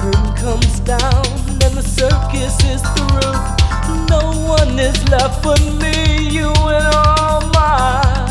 curtain comes down and the circus is through. No one is left but me, you and all my.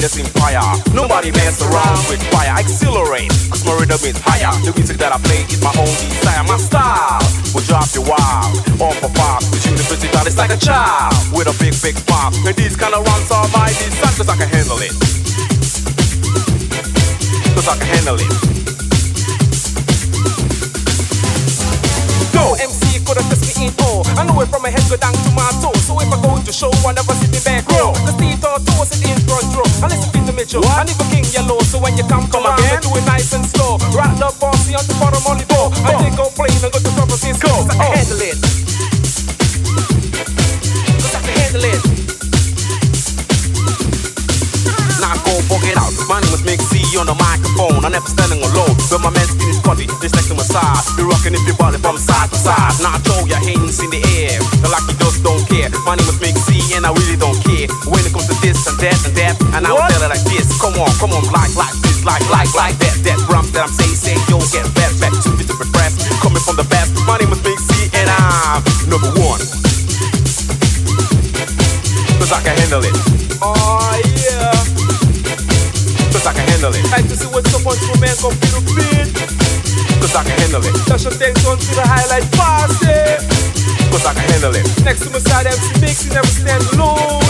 The greatest empire. Nobody mess around with fire. Accelerate, cause rhythm is higher. The music that I play is my own desire. My style will drop you wild. All for fast, with university that is like a child. With a big, big smile. And these kind of runs are my design, cause I can handle it. Cause I can handle it. In all. I know it from my head go down to my toes. So if I go to show, I never sit in back row. The Steve Tortoise sit in front row. I listen to Mitchell. I never King Yellow. So when you come, come again. Do it nice and slow. Right the bossy on the bottom on the door. I think go plain and go to San Francisco. I can handle it. On the microphone. I'm never standing alone. But my man Skinny Scotty, just next to my side. Be rocking everybody from side to side. Now I throw your hands in the air. Like you just don't care. My name is Mixi and I really don't care. When it comes to this and that and that, and I will tell it like this. Come on, come on, like, like this, like, like, like that. That rhymes that I'm saying, say, yo, get back, back to the press. Coming from the best. My name is Mixi and I'm number one. Cause I can handle it. Oh yeah. I handle it. Like to see on two man come feel the beat. Cause I can handle it. Touch your things on to the highlight party. Cause I can handle it. Next to my side MC Mix, you never stand alone.